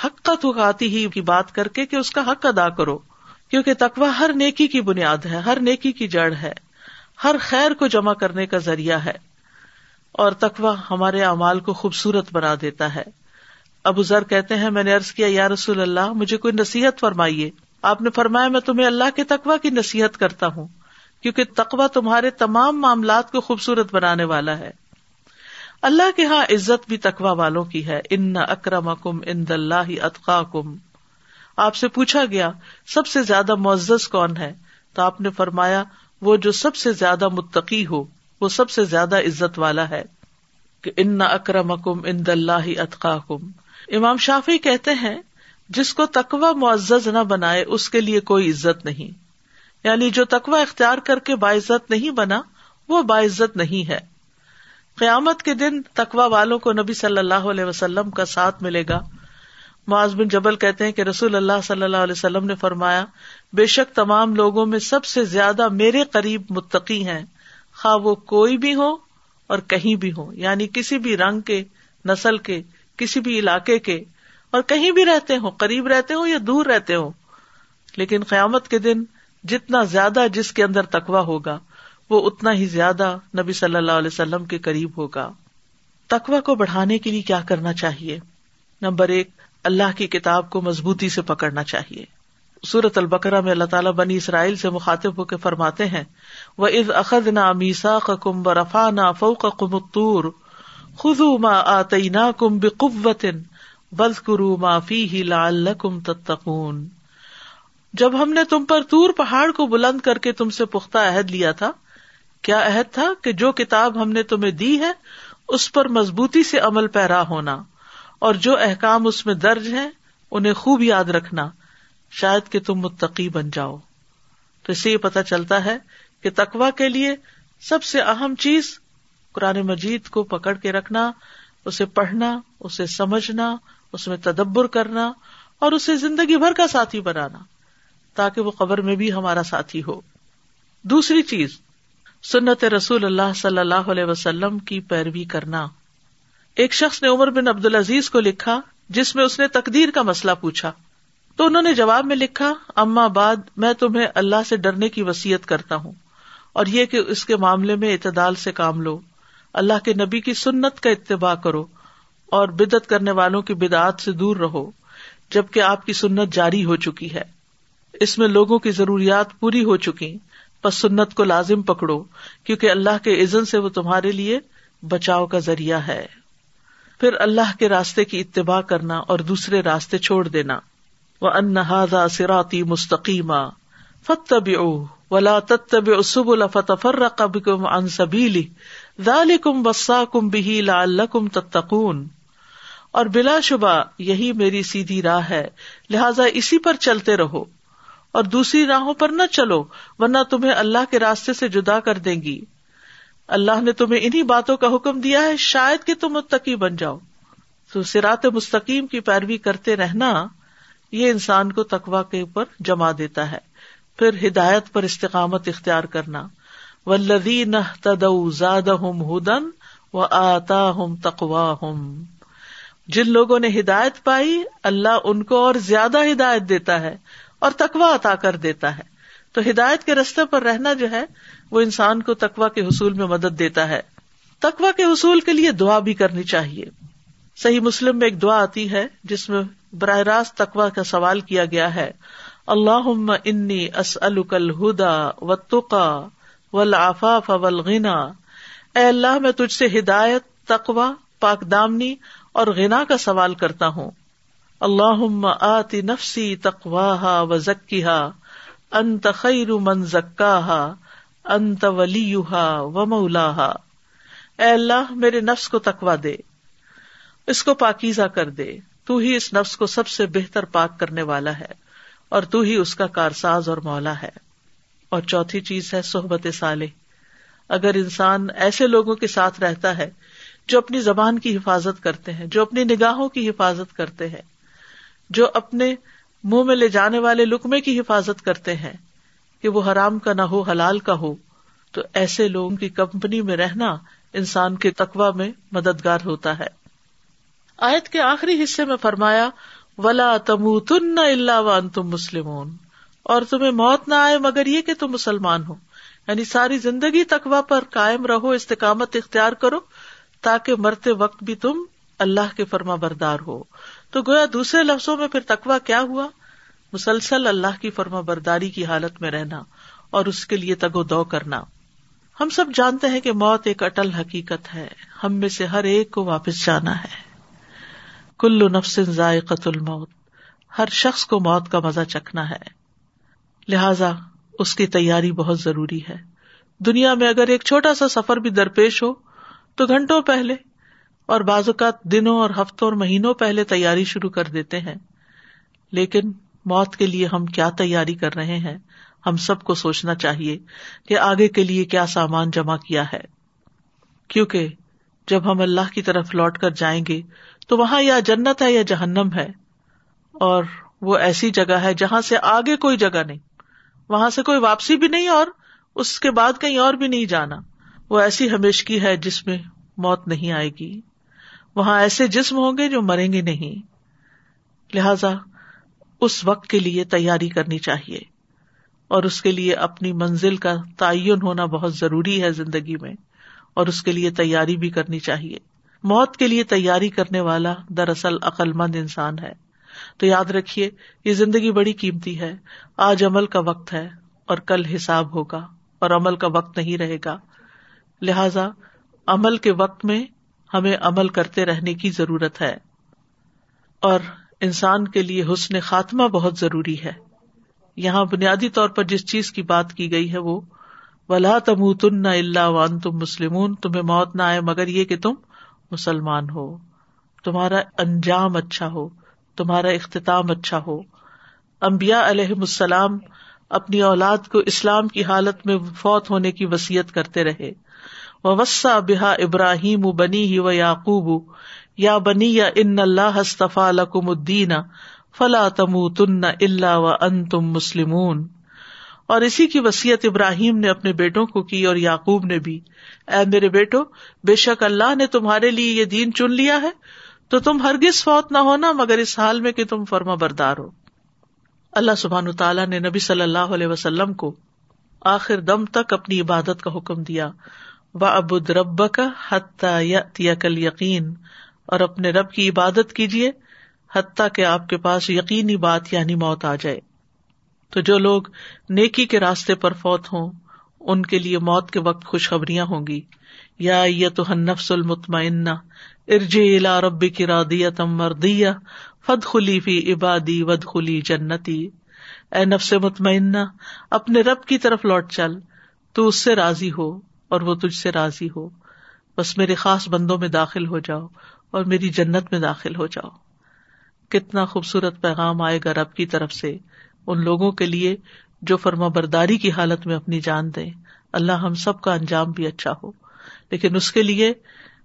حق کا تو ہی کی بات کر کے کہ اس کا حق ادا کرو۔ کیونکہ تقوا ہر نیکی کی بنیاد ہے، ہر نیکی کی جڑ ہے، ہر خیر کو جمع کرنے کا ذریعہ ہے۔ اور تقوا ہمارے اعمال کو خوبصورت بنا دیتا ہے۔ ابو ذر کہتے ہیں، میں نے ارض کیا، یا رسول اللہ، مجھے کوئی نصیحت فرمائیے۔ آپ نے فرمایا، میں تمہیں اللہ کے تقوا کی نصیحت کرتا ہوں۔ کیونکہ تقوا تمہارے تمام معاملات کو خوبصورت بنانے والا ہے۔ اللہ کے ہاں عزت بھی تقوا والوں کی ہے۔ ان اکرم اکم ان اللہ اطقا کم آپ سے پوچھا گیا، سب سے زیادہ معزز کون ہے؟ تو آپ نے فرمایا، وہ جو سب سے زیادہ متقی ہو، وہ سب سے زیادہ عزت والا ہے۔ کہ ان اکرم اکم ان اللہ اطقا کم امام شافی کہتے ہیں، جس کو تقوا معزز نہ بنائے، اس کے لیے کوئی عزت نہیں۔ یعنی جو تقوا اختیار کر کے باعزت نہیں بنا، وہ باعزت نہیں ہے۔ قیامت کے دن تقوا والوں کو نبی صلی اللہ علیہ وسلم کا ساتھ ملے گا۔ معاذ بن جبل کہتے ہیں کہ رسول اللہ صلی اللہ علیہ وسلم نے فرمایا، بے شک تمام لوگوں میں سب سے زیادہ میرے قریب متقی ہیں۔ خواہ وہ کوئی بھی ہو اور کہیں بھی ہو یعنی کسی بھی رنگ کے، نسل کے، کسی بھی علاقے کے، اور کہیں بھی رہتے ہوں، قریب رہتے ہوں یا دور رہتے ہوں۔ لیکن قیامت کے دن جتنا زیادہ جس کے اندر تقوا ہوگا، وہ اتنا ہی زیادہ نبی صلی اللہ علیہ وسلم کے قریب ہوگا۔ تقوا کو بڑھانے کے لیے کیا کرنا چاہیے؟ نمبر ایک، اللہ کی کتاب کو مضبوطی سے پکڑنا چاہیے۔ سورت البکرا میں اللہ تعالیٰ بنی اسرائیل سے مخاطب ہو کے فرماتے ہیں وہ از اخذ نہ میسا کم برفا نہ فوق کم خزو ما آتی نا کم بقوت بز کرو ما فی ہی لال کم تتقون۔ جب ہم نے تم پر تور پہاڑ کو بلند کر کے تم سے پختہ عہد لیا تھا، کیا عہد تھا کہ جو کتاب ہم نے تمہیں دی ہے، اس پر مضبوطی سے عمل پیرا ہونا، اور جو احکام اس میں درج ہے انہیں خوب یاد رکھنا، شاید کہ تم متقی بن جاؤ۔ تو اس سے یہ پتا چلتا ہے کہ تقوا کے لیے سب سے اہم چیز قرآن مجید کو پکڑ کے رکھنا، اسے پڑھنا، اسے سمجھنا، اس میں تدبر کرنا، اور اسے زندگی بھر کا ساتھی بنانا۔ تاکہ وہ قبر میں بھی ہمارا ساتھی ہو۔ دوسری چیز، سنت رسول اللہ صلی اللہ علیہ وسلم کی پیروی کرنا۔ ایک شخص نے عمر بن عبد العزیز کو لکھا، جس میں اس نے تقدیر کا مسئلہ پوچھا۔ تو انہوں نے جواب میں لکھا، اما بعد، میں تمہیں اللہ سے ڈرنے کی وسیعت کرتا ہوں۔ اور یہ کہ اس کے معاملے میں اعتدال سے کام لو۔ اللہ کے نبی کی سنت کا اتباع کرو اور بدت کرنے والوں کی بدعت سے دور رہو، جبکہ آپ کی سنت جاری ہو چکی ہے۔ اس میں لوگوں کی ضروریات پوری ہو چکی بس سنت کو لازم پکڑو، کیونکہ اللہ کے عزن سے وہ تمہارے لیے بچاؤ کا ذریعہ ہے۔ پھر اللہ کے راستے کی اتباع کرنا اور دوسرے راستے چھوڑ دینا۔ وہ انہذا سراتی مستقیما فتب ولا تب اسب الفتفر قب کم ان سبیلی دال کم بسا کم بھی لال کم تتقون۔ اور بلا شبہ یہی میری سیدھی راہ ہے، لہذا اسی پر چلتے رہو۔ اور دوسری راہوں پر نہ چلو، ورنہ تمہیں اللہ کے راستے سے جدا کر دیں گی۔ اللہ نے تمہیں انہیں باتوں کا حکم دیا ہے، شاید کہ تم متقی بن جاؤ۔ تو سرات مستقیم کی پیروی کرتے رہنا، یہ انسان کو تقوا کے اوپر جما دیتا ہے۔ پھر ہدایت پر استقامت اختیار کرنا۔ ولدی نہ زاد ہم ہدن و آتا ہم تقوا ہم جن لوگوں نے ہدایت پائی، اللہ ان کو اور زیادہ ہدایت دیتا ہے۔ اور تقوا عطا کر دیتا ہے۔ تو ہدایت کے رستے پر رہنا جو ہے، وہ انسان کو تقوا کے حصول میں مدد دیتا ہے۔ تقوا کے حصول کے لیے دعا بھی کرنی چاہیے۔ صحیح مسلم میں ایک دعا آتی ہے، جس میں براہ راست تقوا کا سوال کیا گیا ہے۔ اللہ انی اس الہدا و تقا و العفاف اے اللہ، میں تجھ سے ہدایت تقوا پاک دامنی اور غنا کا سوال کرتا ہوں۔ اللہ آتی نفسی تقواہ و ذکیہ انت خیر من زکا انت ولی و مولا اے اللہ، میرے نفس کو تقوا دے، اس کو پاکیزہ کر دے۔ تو ہی اس نفس کو سب سے بہتر پاک کرنے والا ہے، اور تو ہی اس کا کارساز اور مولا ہے۔ اور چوتھی چیز ہے صحبت صالح۔ اگر انسان ایسے لوگوں کے ساتھ رہتا ہے جو اپنی زبان کی حفاظت کرتے ہیں، جو اپنی نگاہوں کی حفاظت کرتے ہیں جو اپنے منہ میں لے جانے والے لکمے کی حفاظت کرتے ہیں کہ وہ حرام کا نہ ہو، حلال کا ہو، تو ایسے لوگوں کی کمپنی میں رہنا انسان کے تقوا میں مددگار ہوتا ہے۔ آیت کے آخری حصے میں فرمایا، ولا تم تن اللہ ون تم مسلم اور تمہیں موت نہ آئے مگر یہ کہ تم مسلمان ہو۔ یعنی ساری زندگی تقوا پر قائم رہو، استقامت اختیار کرو، تاکہ مرتے وقت بھی تم اللہ کے فرما بردار ہو۔ تو گویا دوسرے لفظوں میں پھر تقوا کیا ہوا؟ مسلسل اللہ کی فرما برداری کی حالت میں رہنا اور اس کے لیے تگ و دو کرنا۔ ہم سب جانتے ہیں کہ موت ایک اٹل حقیقت ہے۔ ہم میں سے ہر ایک کو واپس جانا ہے۔ کلو نفس ذائقت الموت۔ ہر شخص کو موت کا مزہ چکھنا ہے۔ لہذا اس کی تیاری بہت ضروری ہے۔ دنیا میں اگر ایک چھوٹا سا سفر بھی درپیش ہو، تو گھنٹوں پہلے اور بعض اوقات دنوں اور ہفتوں اور مہینوں پہلے تیاری شروع کر دیتے ہیں۔ لیکن موت کے لیے ہم کیا تیاری کر رہے ہیں؟ ہم سب کو سوچنا چاہیے کہ آگے کے لیے کیا سامان جمع کیا ہے۔ کیونکہ جب ہم اللہ کی طرف لوٹ کر جائیں گے تو وہاں یا جنت ہے یا جہنم ہے۔ اور وہ ایسی جگہ ہے جہاں سے آگے کوئی جگہ نہیں۔ وہاں سے کوئی واپسی بھی نہیں اور اس کے بعد کہیں اور بھی نہیں جانا۔ وہ ایسی ہمیش کی ہے جس میں موت نہیں آئے گی۔ وہاں ایسے جسم ہوں گے جو مریں گے نہیں۔ لہذا اس وقت کے لیے تیاری کرنی چاہیے اور اس کے لیے اپنی منزل کا تعین ہونا بہت ضروری ہے زندگی میں اور اس کے لیے تیاری بھی کرنی چاہیے۔ موت کے لیے تیاری کرنے والا دراصل عقل مند انسان ہے۔ تو یاد رکھیے، یہ زندگی بڑی قیمتی ہے۔ آج عمل کا وقت ہے اور کل حساب ہوگا اور عمل کا وقت نہیں رہے گا۔ لہذا عمل کے وقت میں ہمیں عمل کرتے رہنے کی ضرورت ہے۔ اور انسان کے لیے حسن خاتمہ بہت ضروری ہے۔ یہاں بنیادی طور پر جس چیز کی بات کی گئی ہے وہ، ولا تم تن اللہ وان تم مسلم تمہیں موت نہ آئے مگر یہ کہ تم مسلمان ہو۔ تمہارا انجام اچھا ہو، تمہارا اختتام اچھا ہو۔ امبیا علیہ السلام اپنی اولاد کو اسلام کی حالت میں فوت ہونے کی وسیعت کرتے رہے۔ وسا بحا ابراہیم بنی ہی و یعقوب، یا بنی یا ان اللہ لکم الدین، فلا تم تن اللہ و ان تم مسلم اور اسی کی وسیعت ابراہیم نے اپنے بیٹوں کو کی اور یعقوب نے بھی۔ اے میرے بیٹو، بے شک اللہ نے تمہارے لیے یہ دین چن لیا ہے، تو تم ہرگز فوت نہ ہونا، مگر اس حال میں کہ تم فرما بردار ہو۔ اللہ سبحان تعالیٰ نے نبی صلی اللہ علیہ وسلم کو آخر دم تک اپنی عبادت کا حکم دیا۔ و ابد رب کا حتیہ کل یقین اور اپنے رب کی عبادت کیجیے حتیٰ کہ آپ کے پاس یقینی بات یعنی موت آ جائے۔ تو جو لوگ نیکی کے راستے پر فوت ہوں، ان کے لیے موت کے وقت خوشخبریاں ہوں گی۔ یا یہ تو نفس المطمئنہ ارج الا رب کی رادیتم مردیا فد خلی فی عبادی ود خلی جنتی۔ اے نفس مطمئنہ، اپنے رب کی طرف لوٹ چل، تو اس سے راضی ہو۔ اور وہ تجھ سے راضی ہو۔ بس میرے خاص بندوں میں داخل ہو جاؤ اور میری جنت میں داخل ہو جاؤ۔ کتنا خوبصورت پیغام آئے گا رب کی طرف سے۔ ان لوگوں کے لیے جو فرما برداری کی حالت میں اپنی جان دے اللہ ہم سب کا انجام بھی اچھا ہو۔ لیکن اس کے لیے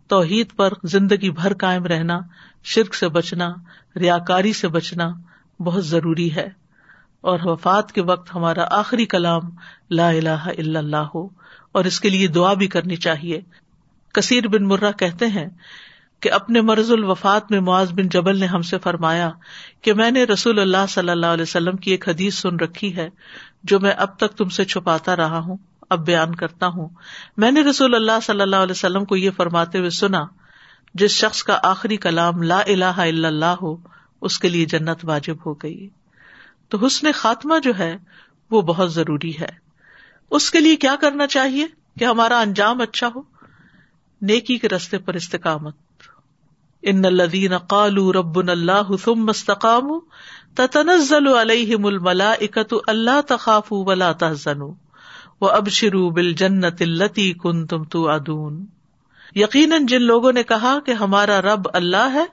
توحید پر زندگی بھر قائم رہنا، شرک سے بچنا ریا کاری سے بچنا بہت ضروری ہے۔ اور وفات کے وقت ہمارا آخری کلام لا الہ الا اللہ ہو۔ اور اس کے لیے دعا بھی کرنی چاہیے۔ کثیر بن مرہ کہتے ہیں کہ اپنے مرض الوفات میں معاذ بن جبل نے ہم سے فرمایا کہ میں نے رسول اللہ صلی اللہ علیہ وسلم کی ایک حدیث سن رکھی ہے جو میں اب تک تم سے چھپاتا رہا ہوں، اب بیان کرتا ہوں۔ میں نے رسول اللہ صلی اللہ علیہ وسلم کو یہ فرماتے ہوئے سنا، جس شخص کا آخری کلام لا الہ الا اللہ ہو، اس کے لیے جنت واجب ہو گئی۔ تو حسن خاتمہ جو ہے، وہ بہت ضروری ہے۔ اس کے لیے کیا کرنا چاہیے کہ ہمارا انجام اچھا ہو؟ نیکی کے رستے پر استقامت۔ ان الدین قالو رب اللہ ثم استقام تتنزل علیہم الملائکۃ اللہ تخاف ولا تحزنوا وابشروا بالجنۃ التي کنتم توعدون۔ یقیناً جن لوگوں نے کہا کہ ہمارا رب اللہ ہے،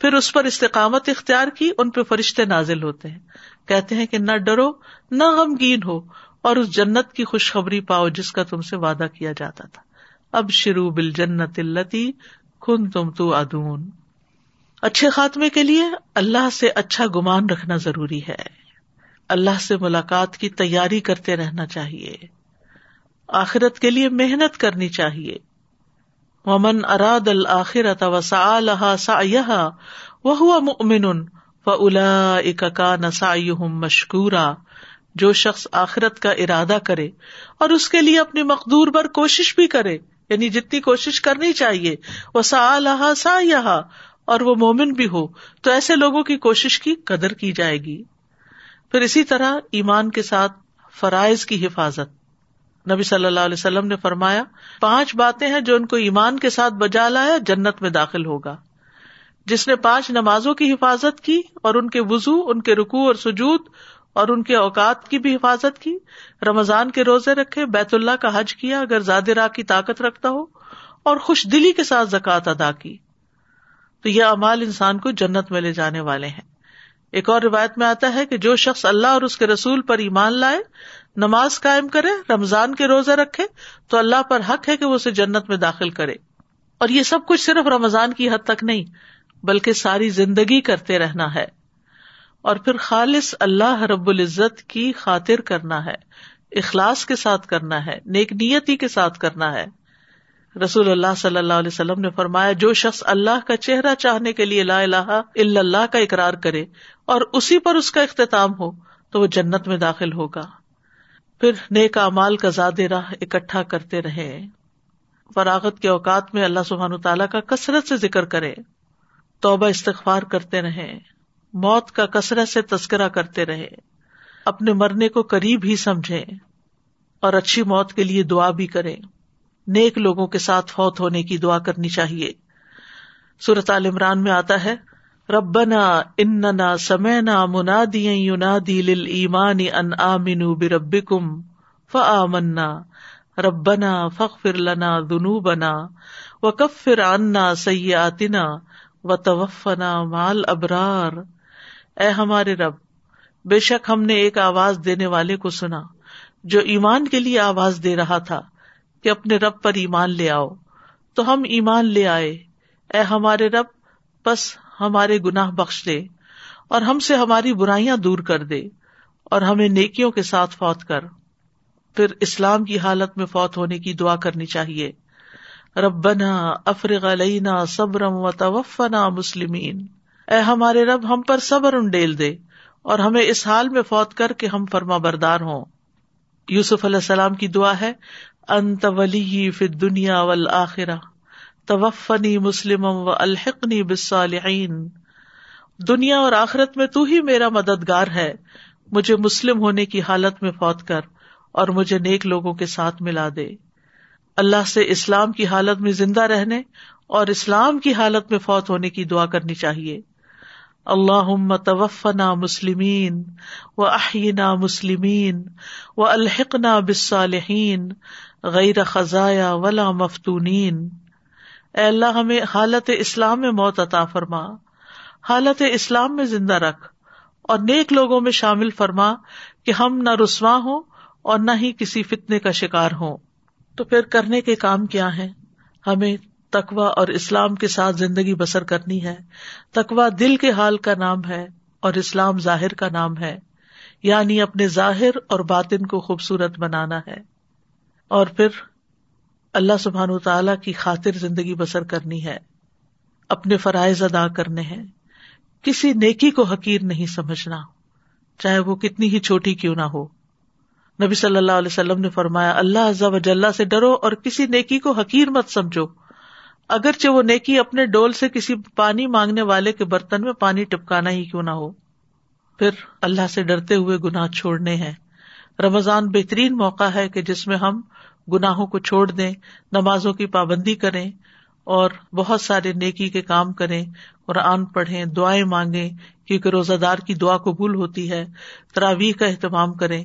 پھر اس پر استقامت اختیار کی، ان پہ فرشتے نازل ہوتے ہیں۔ کہتے ہیں کہ نہ ڈرو، نہ غمگین ہو اور اس جنت کی خوشخبری پاؤ جس کا تم سے وعدہ کیا جاتا تھا۔ اب شروع بل جنت التی خن تم تو ادون اچھے خاتمے کے لیے اللہ سے اچھا گمان رکھنا ضروری ہے۔ اللہ سے ملاقات کی تیاری کرتے رہنا چاہیے۔ آخرت کے لیے محنت کرنی چاہیے۔ ومن اراد الآخرت وسعالها سعيها وهو مؤمن فاولئك كان سعيهم مشكورا۔ جو شخص آخرت کا ارادہ کرے اور اس کے لیے اپنی مقدور پر کوشش بھی کرے یعنی جتنی کوشش کرنی چاہیے وہ سا لہا سا اور وہ مومن بھی ہو، تو ایسے لوگوں کی کوشش کی قدر کی جائے گی۔ پھر اسی طرح ایمان کے ساتھ فرائض کی حفاظت۔ نبی صلی اللہ علیہ وسلم نے فرمایا، پانچ باتیں ہیں جو ان کو ایمان کے ساتھ بجا لایا جنت میں داخل ہوگا۔ جس نے پانچ نمازوں کی حفاظت کی اور ان کے وزو ان کے رکو اور سجود اور ان کے اوقات کی بھی حفاظت کی، رمضان کے روزے رکھے، بیت اللہ کا حج کیا، اگر زیادہ راہ کی طاقت رکھتا ہو، اور خوش دلی کے ساتھ زکوٰۃ ادا کی۔ تو یہ امال انسان کو جنت میں لے جانے والے ہیں۔ ایک اور روایت میں آتا ہے کہ جو شخص اللہ اور اس کے رسول پر ایمان لائے، نماز قائم کرے، رمضان کے روزے رکھے، تو اللہ پر حق ہے کہ وہ اسے جنت میں داخل کرے۔ اور یہ سب کچھ صرف رمضان کی حد تک نہیں، بلکہ ساری زندگی کرتے رہنا ہے۔ اور پھر خالص اللہ رب العزت کی خاطر کرنا ہے، اخلاص کے ساتھ کرنا ہے، نیک نیتی کے ساتھ کرنا ہے۔ رسول اللہ صلی اللہ علیہ وسلم نے فرمایا، جو شخص اللہ کا چہرہ چاہنے کے لیے لا الہ الا اللہ کا اقرار کرے اور اسی پر اس کا اختتام ہو، تو وہ جنت میں داخل ہوگا۔ پھر نیک امال کا زیادہ راہ اکٹھا کرتے رہے۔ فراغت کے اوقات میں اللہ سبحان تعالیٰ کا کثرت سے ذکر کرے۔ توبہ استغفار کرتے رہے۔ موت کا کثرت سے تذکرہ کرتے رہے، اپنے مرنے کو قریب ہی سمجھے اور اچھی موت کے لیے دعا بھی کرے نیک لوگوں کے ساتھ فوت ہونے کی دعا کرنی چاہیے۔ صورت عال عمران میں آتا ہے، ربنا اننا سمعنا منادیا ينادي للايمان ان امنوا بربكم فآمنا۔ ربنا فاغفر لنا ذنوبنا وكفر عنا سيئاتنا وتوفنا مع الابرار۔ اے ہمارے رب، بے شک ہم نے ایک آواز دینے والے کو سنا، جو ایمان کے لیے آواز دے رہا تھا کہ اپنے رب پر ایمان لے آؤ۔ تو ہم ایمان لے آئے۔ اے ہمارے رب، بس ہمارے گناہ بخش دے اور ہم سے ہماری برائیاں دور کر دے اور ہمیں نیکیوں کے ساتھ فوت کر۔ پھر اسلام کی حالت میں فوت ہونے کی دعا کرنی چاہیے۔ ربنا افرغ علینا صبرم و توفنا مسلمین۔ اے ہمارے رب، ہم پر صبر انڈیل دے اور ہمیں اس حال میں فوت کر کے ہم فرما بردار ہوں۔ یوسف علیہ السلام کی دعا ہے، انت ولی فی دنیا والآخرہ، توفنی مسلم و الحقنی بالصالحین۔ دنیا اور آخرت میں تو ہی میرا مددگار ہے، مجھے مسلم ہونے کی حالت میں فوت کر اور مجھے نیک لوگوں کے ساتھ ملا دے۔ اللہ سے اسلام کی حالت میں زندہ رہنے اور اسلام کی حالت میں فوت ہونے کی دعا کرنی چاہیے۔ اللہ توفنا مسلمین و احینا مسلمین و الحقنا بالصالحین غیر خزایا ولا مفتونین۔ اے اللہ، ہمیں حالت اسلام میں موت عطا فرما، حالت اسلام میں زندہ رکھ اور نیک لوگوں میں شامل فرما کہ ہم نہ رسوا ہوں اور نہ ہی کسی فتنے کا شکار ہوں۔ تو پھر کرنے کے کام کیا ہے ہمیں تقوا اور اسلام کے ساتھ زندگی بسر کرنی ہے۔ تقوا دل کے حال کا نام ہے اور اسلام ظاہر کا نام ہے۔ یعنی اپنے ظاہر اور باطن کو خوبصورت بنانا ہے۔ اور پھر اللہ سبحان تعالی کی خاطر زندگی بسر کرنی ہے۔ اپنے فرائض ادا کرنے ہیں۔ کسی نیکی کو حقیر نہیں سمجھنا۔ چاہے وہ کتنی ہی چھوٹی کیوں نہ ہو۔ نبی صلی اللہ علیہ وسلم نے فرمایا، اللہ وجاللہ سے ڈرو اور کسی نیکی کو حقیر مت سمجھو۔ اگرچہ وہ نیکی اپنے ڈول سے کسی پانی مانگنے والے کے برتن میں پانی ٹپکانا ہی کیوں نہ ہو۔ پھر اللہ سے ڈرتے ہوئے گناہ چھوڑنے ہیں۔ رمضان بہترین موقع ہے کہ جس میں ہم گناہوں کو چھوڑ دیں، نمازوں کی پابندی کریں اور بہت سارے نیکی کے کام کریں، قرآن پڑھیں، دعائیں مانگیں، کیونکہ روزہ دار کی دعا قبول ہوتی ہے، تراویح کا اہتمام کریں۔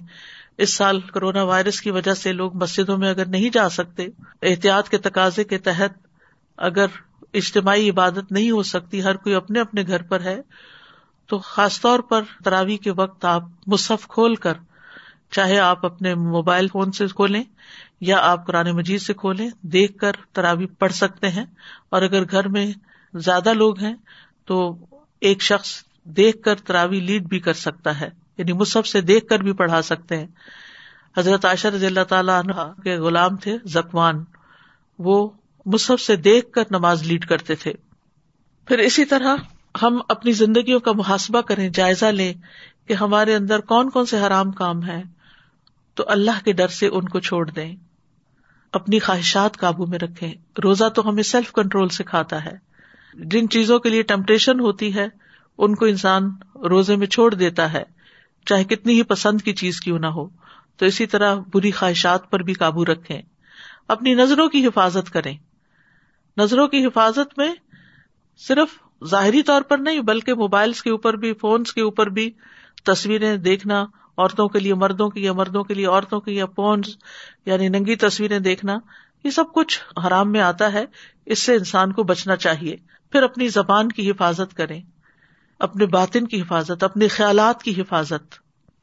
اس سال کرونا وائرس کی وجہ سے لوگ مسجدوں میں اگر نہیں جا سکتے، احتیاط کے تقاضے کے تحت اگر اجتماعی عبادت نہیں ہو سکتی، ہر کوئی اپنے اپنے گھر پر ہے، تو خاص طور پر تراوی کے وقت آپ مصحف کھول کر، چاہے آپ اپنے موبائل فون سے کھولیں یا آپ قرآن مجید سے کھولیں، دیکھ کر تراوی پڑھ سکتے ہیں۔ اور اگر گھر میں زیادہ لوگ ہیں، تو ایک شخص دیکھ کر تراوی لیڈ بھی کر سکتا ہے۔ یعنی مصحف سے دیکھ کر بھی پڑھا سکتے ہیں۔ حضرت عاشر رضی اللہ تعالیٰ عنہ کے غلام تھے، زکوان۔ وہ مصحف سے دیکھ کر نماز لیڈ کرتے تھے۔ پھر اسی طرح ہم اپنی زندگیوں کا محاسبہ کریں، جائزہ لیں کہ ہمارے اندر کون کون سے حرام کام ہے تو اللہ کے ڈر سے ان کو چھوڑ دیں۔ اپنی خواہشات قابو میں رکھیں۔ روزہ تو ہمیں سیلف کنٹرول سکھاتا ہے۔ جن چیزوں کے لیے ٹمپٹیشن ہوتی ہے، ان کو انسان روزے میں چھوڑ دیتا ہے، چاہے کتنی ہی پسند کی چیز کیوں نہ ہو۔ تو اسی طرح بری خواہشات پر بھی قابو رکھیں۔ اپنی نظروں کی حفاظت کریں۔ نظروں کی حفاظت میں صرف ظاہری طور پر نہیں، بلکہ موبائلس کے اوپر بھی فونس کے اوپر بھی تصویریں دیکھنا، عورتوں کے لیے مردوں کی یا مردوں کے لیے عورتوں کی یا فونس یعنی ننگی تصویریں دیکھنا، یہ سب کچھ حرام میں آتا ہے۔ اس سے انسان کو بچنا چاہیے۔ پھر اپنی زبان کی حفاظت کریں، اپنے باطن کی حفاظت، اپنے خیالات کی حفاظت۔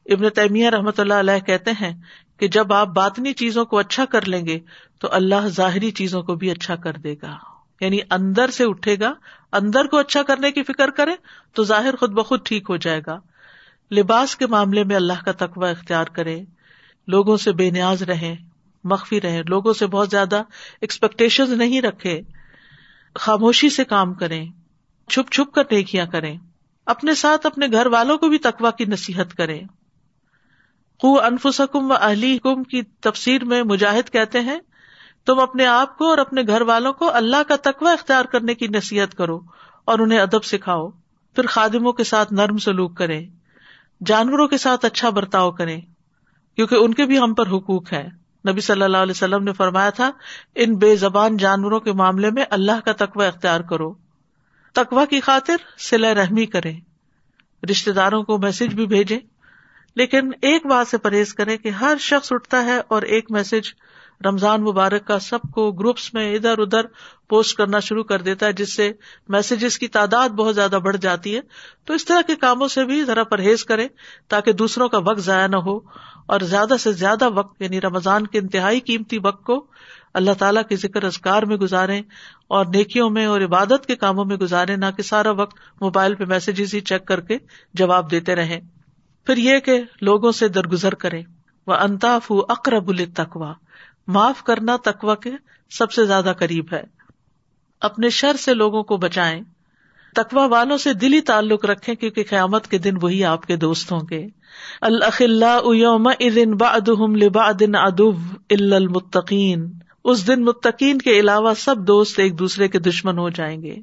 ابن تیمیہ رحمت اللہ علیہ کہتے ہیں کہ جب آپ باطنی چیزوں کو اچھا کر لیں گے تو اللہ ظاہری چیزوں کو بھی اچھا کر دے گا۔ یعنی اندر سے اٹھے گا، اندر کو اچھا کرنے کی فکر کرے تو ظاہر خود بخود ٹھیک ہو جائے گا۔ لباس کے معاملے میں اللہ کا تقوی اختیار کرے، لوگوں سے بے نیاز رہے مخفی رہے لوگوں سے بہت زیادہ ایکسپیکٹیشن نہیں رکھے، خاموشی سے کام کریں، چھپ چھپ کر نیکیاں کریں، اپنے ساتھ اپنے گھر والوں کو بھی تقوا کی نصیحت کریں۔ خو انفسکم و اہلی کم کی تفسیر میں مجاہد کہتے ہیں، تم اپنے آپ کو اور اپنے گھر والوں کو اللہ کا تقوی اختیار کرنے کی نصیحت کرو اور انہیں ادب سکھاؤ، پھر خادموں کے ساتھ نرم سلوک کرے جانوروں کے ساتھ اچھا برتاؤ کرے کیونکہ ان کے بھی ہم پر حقوق ہے نبی صلی اللہ علیہ وسلم نے فرمایا تھا، ان بے زبان جانوروں کے معاملے میں اللہ کا تقوی اختیار کرو۔ تقوا کی خاطر سلا رحمی کرے رشتے داروں کو میسج بھی بھیجے لیکن ایک بات سے پرہیز کرے کہ ہر شخص اٹھتا ہے اور ایک میسج رمضان مبارک کا سب کو گروپس میں ادھر ادھر پوسٹ کرنا شروع کر دیتا ہے، جس سے میسجز کی تعداد بہت زیادہ بڑھ جاتی ہے۔ تو اس طرح کے کاموں سے بھی ذرا پرہیز کرے تاکہ دوسروں کا وقت ضائع نہ ہو اور زیادہ سے زیادہ وقت یعنی رمضان کے انتہائی قیمتی وقت کو اللہ تعالیٰ کے ذکر ازکار میں گزارے اور نیکیوں میں اور عبادت کے کاموں میں گزارے نہ کہ سارا وقت موبائل پہ میسجز ہی چیک کر کے جواب دیتے رہے پھر یہ کہ لوگوں سے درگزر کرے وہ انتاف اقرب التقوا معاف کرنا تقوا کے سب سے زیادہ قریب ہے۔ اپنے شر سے لوگوں کو بچائیں۔ تقوا والوں سے دلی تعلق رکھے کیونکہ قیامت کے دن وہی آپ کے دوست ہوں گے۔ المتقین۔ اس دن متقین کے علاوہ سب دوست ایک دوسرے کے دشمن ہو جائیں گے۔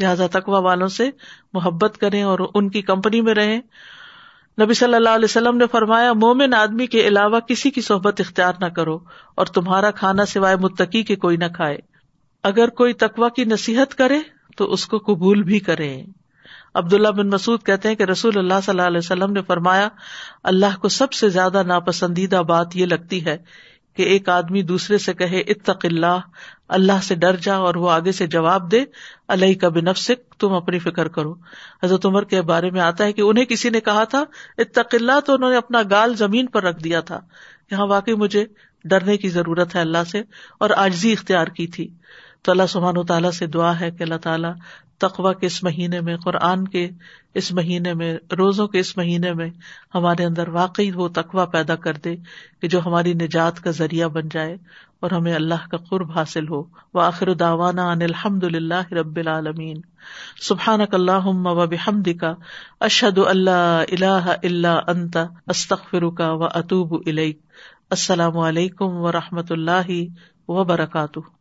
لہٰذا تقوا والوں سے محبت کریں اور ان کی کمپنی میں رہیں۔ نبی صلی اللہ علیہ وسلم نے فرمایا، مومن آدمی کے علاوہ کسی کی صحبت اختیار نہ کرو اور تمہارا کھانا سوائے متقی کے کوئی نہ کھائے۔ اگر کوئی تقوا کی نصیحت کرے تو اس کو قبول بھی کرے۔ عبداللہ بن مسعد کہتے ہیں کہ رسول اللہ صلی اللہ علیہ وسلم نے فرمایا، اللہ کو سب سے زیادہ ناپسندیدہ بات یہ لگتی ہے کہ ایک آدمی دوسرے سے کہے، اتق اللہ اللہ سے ڈر جا اور وہ آگے سے جواب دے اللہ کا بنفسک، تم اپنی فکر کرو۔ حضرت عمر کے بارے میں آتا ہے کہ انہیں کسی نے کہا تھا، اتق اللہ، تو انہوں نے اپنا گال زمین پر رکھ دیا تھا۔ یہاں واقعی مجھے ڈرنے کی ضرورت ہے اللہ سے، اور آجزی اختیار کی تھی۔ تو اللہ سبحان و تعالیٰ سے دعا ہے کہ اللہ تعالیٰ تقوا کے اس مہینے میں، قرآن کے اس مہینے میں، روزوں کے اس مہینے میں ہمارے اندر واقعی وہ تقوا پیدا کر دے کہ جو ہماری نجات کا ذریعہ بن جائے اور ہمیں اللہ کا قرب حاصل ہو۔ وہ آخر داوانا ان الحمد اللہ رب العالمین۔ سبحان اللہ و بحمد کا اشد اللہ اللہ اللہ انت استخر کا و اطوب السلام علیکم و رحمۃ اللہ وبرکاتہ۔